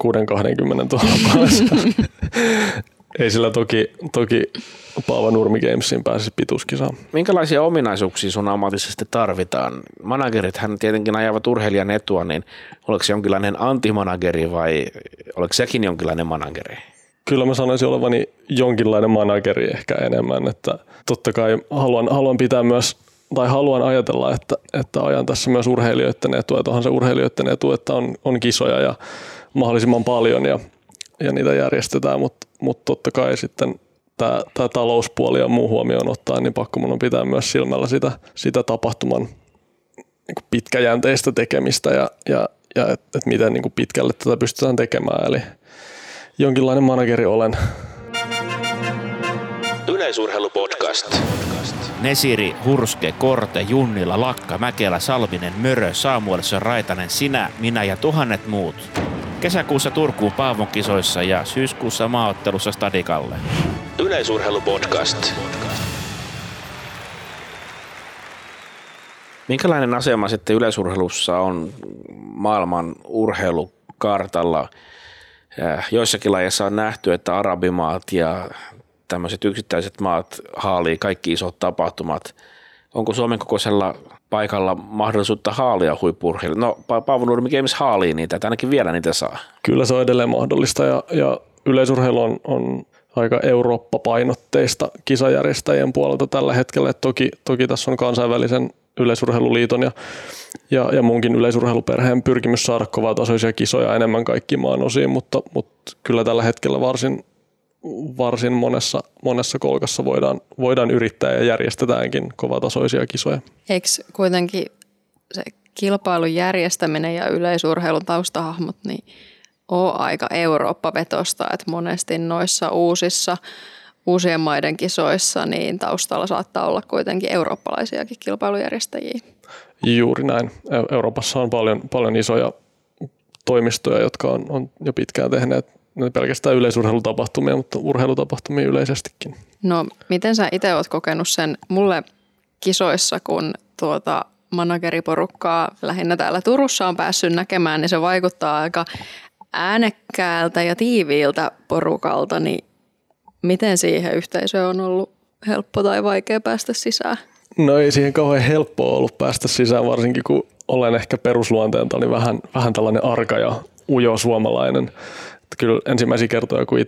6-20 tuolla Ei sillä toki, toki Paava Nurmi Gamesin pääsisi pituuskisaan. Minkälaisia ominaisuuksia sun ammatisesti tarvitaan? Managerithan tietenkin ajavat urheilijan etua, niin oliko se jonkinlainen antimanageri vai oliko sekin jonkinlainen manageri? Kyllä mä sanoisin olevani jonkinlainen manageri ehkä enemmän, että totta kai haluan, haluan pitää myös tai haluan ajatella, että, että ajan tässä myös urheilijoiden etua, että onhan se urheilijoiden etu, että on, on kisoja ja mahdollisimman paljon ja ja niitä järjestetään, mutta mut totta kai sitten tämä, talouspuoli ja muu huomioon ottaa, niin pakko mun on pitää myös silmällä sitä, sitä tapahtuman niin pitkäjänteistä tekemistä ja, ja, ja että et miten niin pitkälle tätä pystytään tekemään. Eli jonkinlainen manageri olen. Yleisurheilupodcast. Nesiri, Hurske, Korte, Junnila, Lakka, Mäkelä, Salminen, Mörö, Saamuelson, Raitanen, sinä, minä ja tuhannet muut. Kesäkuussa Turkuun Paavon kisoissa ja syyskuussa maaottelussa Stadikalle. Yleisurheilupodcast. Minkälainen asema sitten yleisurheilussa on maailman urheilukartalla? Äh, Joissakin lajeissa on nähty, että arabimaat ja tämmöiset yksittäiset maat haalii kaikki isot tapahtumat. Onko Suomen kokoisella paikalla mahdollisuutta haalia huippurheilua? No Pa- Paavo Nurmi Games haalii niitä, että ainakin vielä niitä saa. Kyllä se on edelleen mahdollista ja, ja yleisurheilu on, on aika Eurooppa-painotteista kisajärjestäjien puolelta tällä hetkellä. Et toki, toki tässä on kansainvälisen yleisurheiluliiton ja, ja, ja munkin yleisurheiluperheen pyrkimys saada kovatasoisia kisoja enemmän kaikkiin maan osiin, mutta, mutta kyllä tällä hetkellä varsin, varsin monessa, monessa kolkassa voidaan, voidaan yrittää ja järjestetäänkin kovatasoisia kisoja. Eikö kuitenkin se kilpailun järjestäminen ja yleisurheilun taustahahmot niin ole aika Eurooppa-vetosta, että monesti noissa uusissa uusien maiden kisoissa niin taustalla saattaa olla kuitenkin eurooppalaisiakin kilpailujärjestäjiä. Juuri näin. Eu- Euroopassa on paljon, paljon isoja toimistoja, jotka on, on jo pitkään tehneet ne pelkästään yleisurheilutapahtumia, mutta urheilutapahtumia yleisestikin. No, miten sä itse oot kokenut sen mulle kisoissa, kun tuota manageriporukkaa lähinnä täällä Turussa on päässyt näkemään, niin se vaikuttaa aika äänekkäältä ja tiiviiltä porukalta, niin miten siihen yhteisöön on ollut helppo tai vaikea päästä sisään? No ei siihen kauhean helppoa ollut päästä sisään, varsinkin kun olen ehkä perusluonteelta niin vähän, vähän tällainen arka ja ujo suomalainen. Että kyllä ensimmäisiä kertoja, kun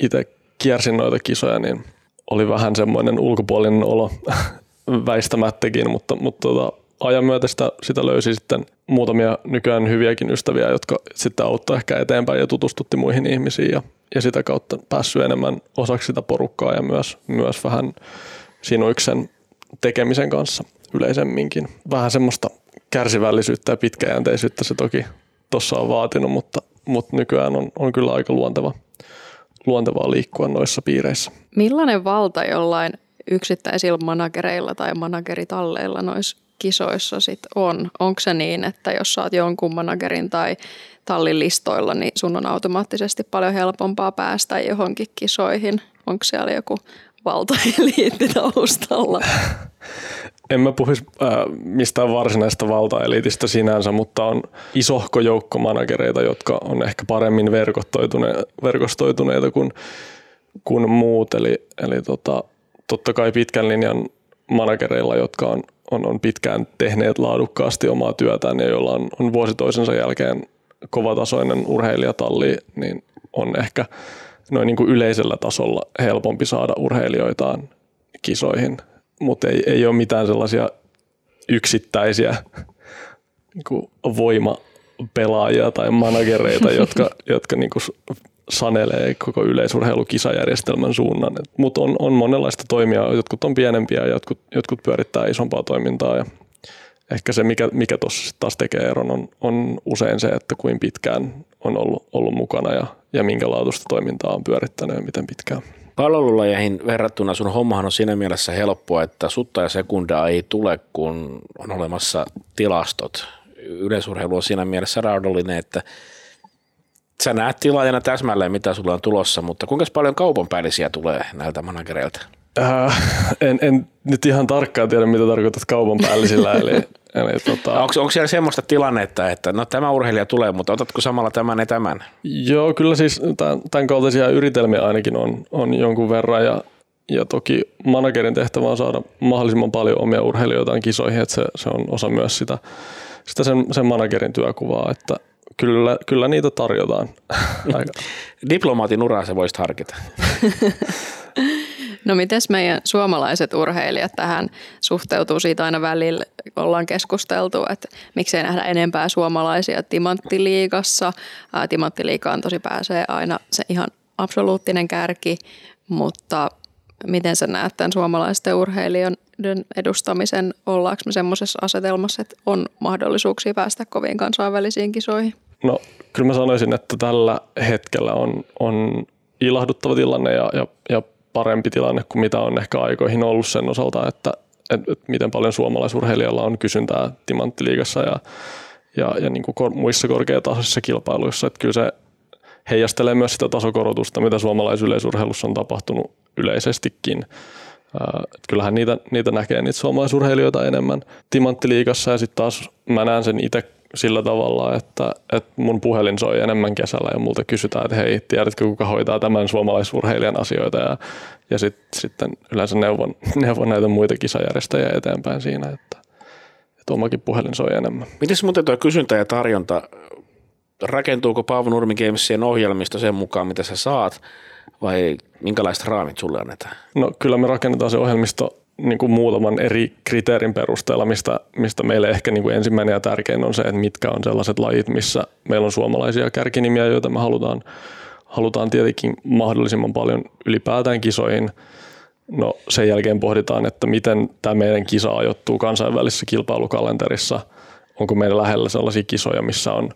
itse kiersin noita kisoja, niin oli vähän semmoinen ulkopuolinen olo väistämättäkin, mutta, mutta tota, ajan myötä sitä, sitä löysi sitten muutamia nykyään hyviäkin ystäviä, jotka sitten auttoi ehkä eteenpäin ja tutustutti muihin ihmisiin ja, ja sitä kautta päässyt enemmän osaksi sitä porukkaa ja myös, myös vähän sinuiksen tekemisen kanssa yleisemminkin. Vähän semmoista kärsivällisyyttä ja pitkäjänteisyyttä se toki tuossa on vaatinut, mutta, mutta nykyään on, on kyllä aika luonteva, luontevaa liikkua noissa piireissä. Millainen valta jollain yksittäisillä managereilla tai manageritalleilla noissa kisoissa sit on? Onko se niin, että jos saat jonkun managerin tai tallin listoilla, niin sun on automaattisesti paljon helpompaa päästä johonkin kisoihin? Onko siellä joku valtaeliitti taustalla? En mä puhuisi äh, mistään varsinaista valtaeliitistä sinänsä, mutta on isohko joukko managereita, jotka on ehkä paremmin verkostoitune, verkostoituneita kuin, kuin muut. Eli, eli tota, totta kai pitkän linjan managereilla, jotka on, on, on pitkään tehneet laadukkaasti omaa työtään ja joilla on, on vuosi toisensa jälkeen kovatasoinen urheilijatalli, niin on ehkä noin niin kuin yleisellä tasolla helpompi saada urheilijoitaan kisoihin, mutta ei, ei ole mitään sellaisia yksittäisiä niin kuin voimapelaajia tai managereita, jotka, jotka niin kuin sanelee koko yleisurheilukisajärjestelmän suunnan. Mutta on, on monenlaista toimia, jotkut on pienempiä ja jotkut, jotkut pyörittää isompaa toimintaa. Ja ehkä se, mikä, mikä tuossa taas tekee eron, on, on usein se, että kuin pitkään on ollut, ollut mukana ja, ja minkä laatuista toimintaa on pyörittänyt ja miten pitkään. Palvelulajeihin verrattuna sun hommahan on siinä mielessä helppoa, että sutta ja sekundaa ei tule, kun on olemassa tilastot. Yleisurheilu on siinä mielessä raudollinen, että sä näet tilaajana täsmälleen, mitä sulla on tulossa, mutta kuinka paljon kaupan päällisiä tulee näiltä managereilta? Äh, en, en nyt ihan tarkkaan tiedä, mitä tarkoitat kaupan päällisillä. eli, eli tota, Onko, onko siellä semmoista tilannetta, että no tämä urheilija tulee, mutta otatko samalla tämän ja tämän? Joo, kyllä siis tämän, tämän kaltaisia yritelmiä ainakin on, on jonkun verran ja, ja toki managerin tehtävä on saada mahdollisimman paljon omia urheilijoitaan kisoihin, että se, se on osa myös sitä, sitä sen, sen managerin työkuvaa, että kyllä, kyllä niitä tarjotaan. Diplomaatin uraa se voisit harkita. No miten meidän suomalaiset urheilijat tähän suhteutuu siitä aina välillä? Ollaan keskusteltu, että miksei nähdä enempää suomalaisia timanttiliigassa. Timanttiliigaan tosi pääsee aina se ihan absoluuttinen kärki, mutta miten sä näet tämän suomalaisten urheilijoiden edustamisen? Ollaanko me semmoisessa asetelmassa, että on mahdollisuuksia päästä koviin kansainvälisiin kisoihin? No kyllä mä sanoisin, että tällä hetkellä on, on ilahduttava tilanne ja, ja, ja parempi tilanne kuin mitä on ehkä aikoihin ollut sen osalta, että, että, että miten paljon suomalaisurheilijalla on kysyntää timanttiliigassa ja, ja, ja niin kuin muissa korkeatasoisissa kilpailuissa. Että kyllä se heijastelee myös sitä tasokorotusta, mitä suomalaisyleisurheilussa on tapahtunut yleisestikin. Että kyllähän niitä, niitä näkee niitä suomalaisurheilijoita enemmän timanttiliigassa ja sitten taas mä näen sen itse sillä tavalla, että, että mun puhelin soi enemmän kesällä ja multa kysytään, että hei, tiedätkö kuka hoitaa tämän suomalaisurheilijan asioita? Ja, ja sit, sitten yleensä neuvon, neuvon näitä muita kisajärjestäjiä eteenpäin siinä, että, että omakin puhelin soi enemmän. Miten muuten tuo kysyntä ja tarjonta, rakentuuko Paavo Nurmi Gamesien ohjelmisto sen mukaan, mitä sä saat, vai minkälaiset raamit sulle annetaan? No kyllä me rakennetaan se ohjelmisto niin kuin muutaman eri kriteerin perusteella, mistä, mistä meille ehkä niin kuin ensimmäinen ja tärkein on se, että mitkä on sellaiset lajit, missä meillä on suomalaisia kärkinimiä, joita me halutaan, halutaan tietenkin mahdollisimman paljon ylipäätään kisoihin. No sen jälkeen pohditaan, että miten tämä meidän kisa ajoittuu kansainvälisessä kilpailukalenterissa. Onko meillä lähellä sellaisia kisoja, missä on,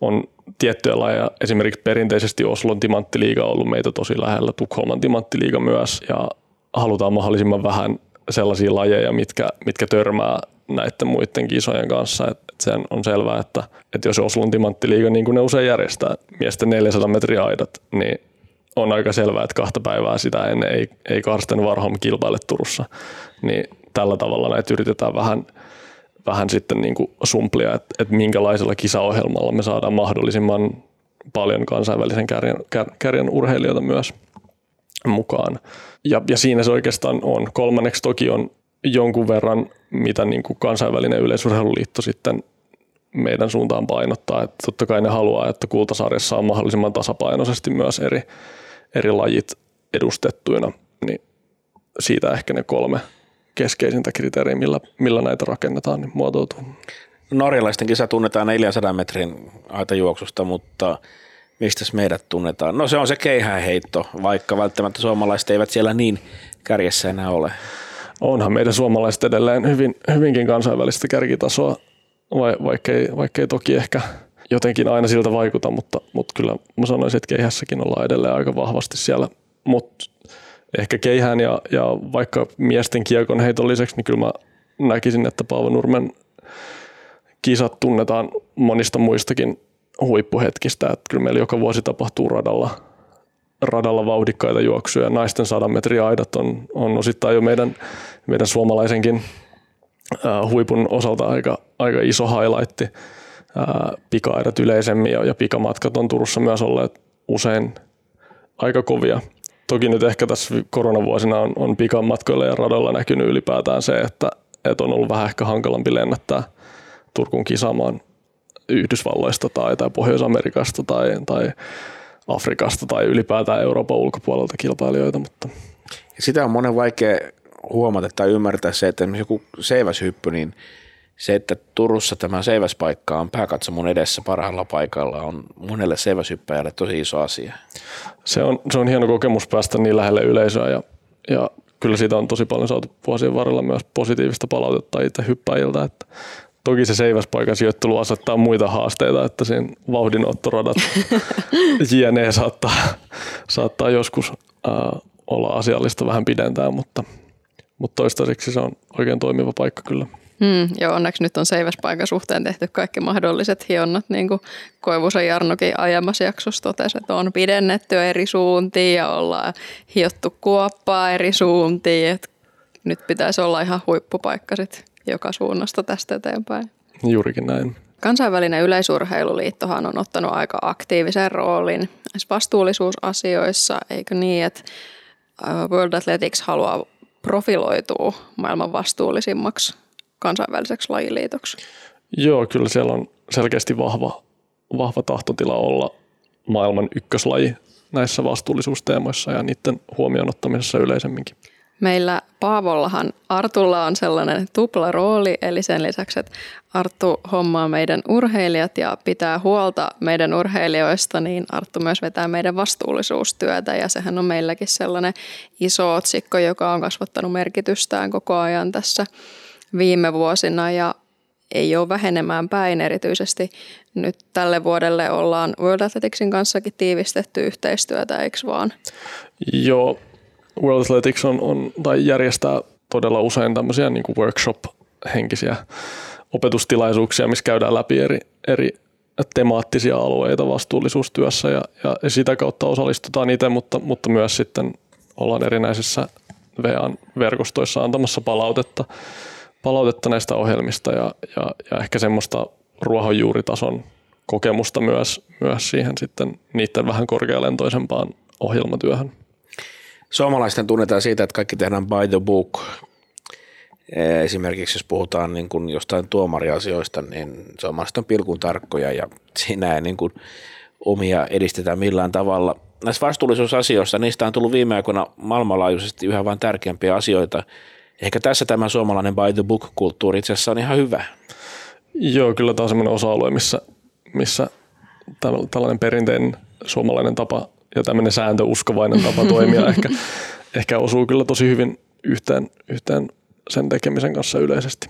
on tiettyjä lajeja. Esimerkiksi perinteisesti Oslon timanttiliiga on ollut meitä tosi lähellä, Tukholman timanttiliiga myös ja halutaan mahdollisimman vähän sellaisia lajeja, mitkä, mitkä törmää näiden muiden kisojen kanssa. Et, et sen on selvää, että, että jos Oslon timanttiliiga, niin kuin ne usein järjestää, miesten 400 metriä aidat, niin on aika selvää, että kahta päivää sitä ennen ei, ei Karsten Warholm kilpaile Turussa. Niin tällä tavalla näitä yritetään vähän, vähän sitten niin kuin sumplia, että, että minkälaisella kisaohjelmalla me saadaan mahdollisimman paljon kansainvälisen kärjen, kär, kärjen urheilijoita myös mukaan. Ja, ja siinä se oikeastaan on. Kolmanneksi toki on jonkun verran, mitä niin kuin kansainvälinen yleisurheiluliitto sitten meidän suuntaan painottaa. Että totta kai ne haluaa, että kultasarjassa on mahdollisimman tasapainoisesti myös eri, eri lajit edustettuina. Niin siitä ehkä ne kolme keskeisintä kriteeriä, millä, millä näitä rakennetaan, niin muotoutuu. Norjalaisten kisa tunnetaan 400 metrin aitajuoksusta, mutta mistä meidät tunnetaan? No se on se keihäänheitto, vaikka välttämättä suomalaiset eivät siellä niin kärjessä enää ole. Onhan meidän suomalaiset edelleen hyvin, hyvinkin kansainvälistä kärkitasoa, vaikkei, vaikkei toki ehkä jotenkin aina siltä vaikuta, mutta, mutta kyllä mä sanoisin, että keihässäkin ollaan edelleen aika vahvasti siellä. Mutta ehkä keihään ja, ja vaikka miesten kiekon heiton lisäksi, niin kyllä mä näkisin, että Paavo Nurmen kisat tunnetaan monista muistakin huippuhetkistä. Että kyllä meillä joka vuosi tapahtuu radalla, radalla vauhdikkaita juoksuja. Naisten 100 metriä aidat on, on osittain jo meidän, meidän suomalaisenkin äh, huipun osalta aika, aika iso highlight. Äh, pika-aidat yleisemmin ja, ja pikamatkat on Turussa myös olleet usein aika kovia. Toki nyt ehkä tässä koronavuosina on, on pikamatkoilla ja radalla näkynyt ylipäätään se, että, että on ollut vähän ehkä hankalampi lennättää Turkuun kisaamaan Yhdysvalloista tai, tai Pohjois-Amerikasta tai, tai Afrikasta tai ylipäätään Euroopan ulkopuolelta kilpailijoita. Mutta. Sitä on monen vaikea huomata tai ymmärtää se, että joku seiväshyppy, niin se, että Turussa tämä seiväspaikka on pääkatsomon edessä parhaalla paikalla, on monelle seiväshyppäjälle tosi iso asia. Se on, se on hieno kokemus päästä niin lähelle yleisöä ja, ja kyllä siitä on tosi paljon saatu vuosien varrella myös positiivista palautetta itse hyppäjiltä, että Toki se seiväspaikan sijoittelu asettaa muita haasteita, että sen vauhdinottoradat jne. saattaa, saattaa joskus äh, olla asiallista vähän pidentää, mutta, mutta toistaiseksi se on oikein toimiva paikka kyllä. Hmm, joo, onneksi nyt on seiväspaikan suhteen tehty kaikki mahdolliset hionnat, niin kuin Koivusen Jarnokin aiemmassa jaksossa totesi, että on pidennetty eri suuntiin ja ollaan hiottu kuoppaa eri suuntiin. Et nyt pitäisi olla ihan huippupaikka sitten joka suunnasta tästä eteenpäin. Juurikin näin. Kansainvälinen yleisurheiluliittohan on ottanut aika aktiivisen roolin vastuullisuusasioissa, eikö niin, että World Athletics haluaa profiloitua maailman vastuullisimmaksi kansainväliseksi lajiliitoksi? Joo, kyllä siellä on selkeästi vahva, vahva tahtotila olla, maailman ykköslaji näissä vastuullisuusteemoissa ja niiden huomioon ottamisessa yleisemminkin. Meillä Paavollahan Artulla on sellainen tupla rooli, eli sen lisäksi, että Arttu hommaa meidän urheilijat ja pitää huolta meidän urheilijoista, niin Arttu myös vetää meidän vastuullisuustyötä ja sehän on meilläkin sellainen iso otsikko, joka on kasvattanut merkitystään koko ajan tässä viime vuosina ja ei ole vähenemään päin. Erityisesti nyt tälle vuodelle ollaan World Athleticsin kanssakin tiivistetty yhteistyötä, eikö vaan? Joo, World Athletics on, on, tai järjestää todella usein tämmöisiä niin workshop-henkisiä opetustilaisuuksia, missä käydään läpi eri, eri temaattisia alueita vastuullisuustyössä ja, ja sitä kautta osallistutaan itse, mutta, mutta myös sitten ollaan erinäisissä VAn verkostoissa antamassa palautetta, palautetta näistä ohjelmista ja, ja, ja ehkä semmoista ruohonjuuritason kokemusta myös, myös siihen sitten niiden vähän korkealentoisempaan ohjelmatyöhön. Suomalaisten tunnetaan siitä, että kaikki tehdään by the book. Esimerkiksi jos puhutaan niin kuin jostain tuomariasioista, niin suomalaiset on pilkun tarkkoja ja siinä ei niin kuin omia edistetään millään tavalla. Näissä vastuullisuusasioissa, niistä on tullut viime aikoina maailmanlaajuisesti yhä vain tärkeämpiä asioita. Ehkä tässä tämä suomalainen by the book kulttuuri itse asiassa on ihan hyvä. Joo, kyllä tämä on sellainen osa-alue, missä, missä tällainen perinteinen suomalainen tapa ja tämmöinen sääntöuskovainen tapa toimia ehkä, ehkä osuu kyllä tosi hyvin yhteen, yhteen sen tekemisen kanssa yleisesti.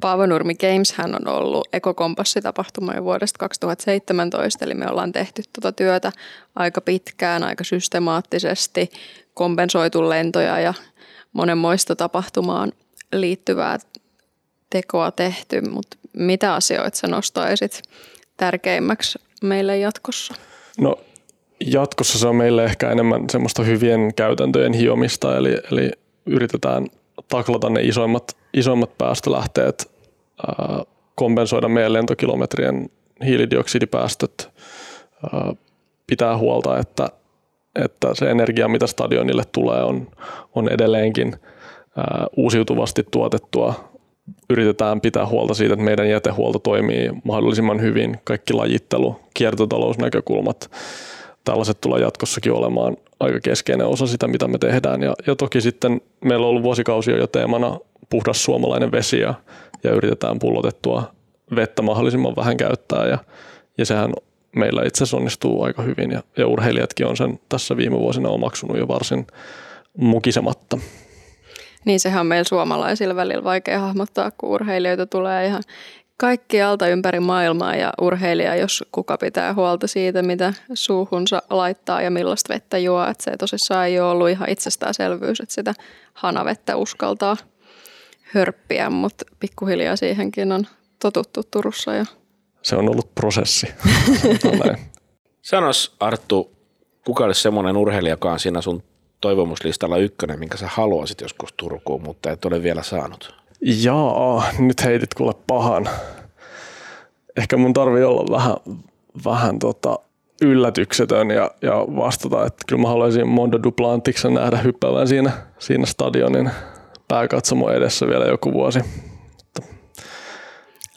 Paavo Nurmi Games hän on ollut ekokompassitapahtuma jo vuodesta 2017, eli me ollaan tehty tuota työtä aika pitkään, aika systemaattisesti, kompensoitu lentoja ja monenmoista tapahtumaan liittyvää tekoa tehty, mutta mitä asioita sä nostaisit tärkeimmäksi meille jatkossa? No jatkossa se on meille ehkä enemmän semmoista hyvien käytäntöjen hiomista, eli, eli yritetään taklata ne isoimmat, isoimmat päästölähteet, ää, kompensoida meidän lentokilometrien hiilidioksidipäästöt, ää, pitää huolta, että, että se energia, mitä stadionille tulee, on, on edelleenkin ää, uusiutuvasti tuotettua. Yritetään pitää huolta siitä, että meidän jätehuolto toimii mahdollisimman hyvin, kaikki lajittelu, kiertotalousnäkökulmat, tällaiset tulee jatkossakin olemaan aika keskeinen osa sitä, mitä me tehdään. Ja, ja toki sitten meillä on ollut vuosikausia jo teemana puhdas suomalainen vesi ja, ja yritetään pullotettua vettä mahdollisimman vähän käyttää ja, ja sehän meillä itse asiassa onnistuu aika hyvin ja, ja urheilijatkin on sen tässä viime vuosina omaksunut jo varsin mukisematta. Niin sehän on meillä suomalaisilla välillä vaikea hahmottaa, kun urheilijoita tulee ihan kaikkialta ympäri maailmaa ja urheilija, jos kuka pitää huolta siitä, mitä suuhunsa laittaa ja millaista vettä juo. Että se tosissaan ei ole ollut ihan itsestäänselvyys, että sitä hanavettä uskaltaa hörppiä, mutta pikkuhiljaa siihenkin on totuttu Turussa. Ja... Se on ollut prosessi. Sanos Arttu, kuka olisi semmoinen urheilija, joka on siinä sun toivomuslistalla ykkönen, minkä sä haluaisit joskus Turkuun, mutta et ole vielä saanut? Jaa, nyt heitit kuule pahan. Ehkä mun tarvii olla vähän, vähän tota yllätyksetön ja, ja vastata, että kyllä mä haluaisin Mondo Duplantiksen nähdä hyppäävän siinä, siinä stadionin pääkatsomo edessä vielä joku vuosi.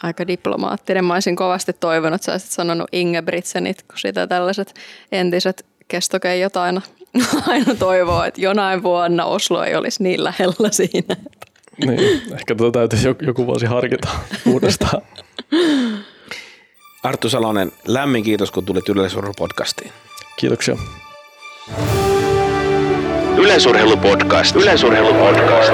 Aika diplomaattinen. Mä olisin kovasti toivonut, että sä olisit sanonut Ingebrigtsenit, kun sitä tällaiset entiset kestokeijot aina, aina toivoo, että jonain vuonna Oslo ei olisi niin lähellä siinä. Niin, ehkä tuota täytyisi joku, joku vuosi harkita uudestaan. Arttu Salonen, lämmin kiitos, kun tulit Yleisurheilupodcastiin. Kiitoksia. Yleisurheilupodcast. Yleisurheilupodcast.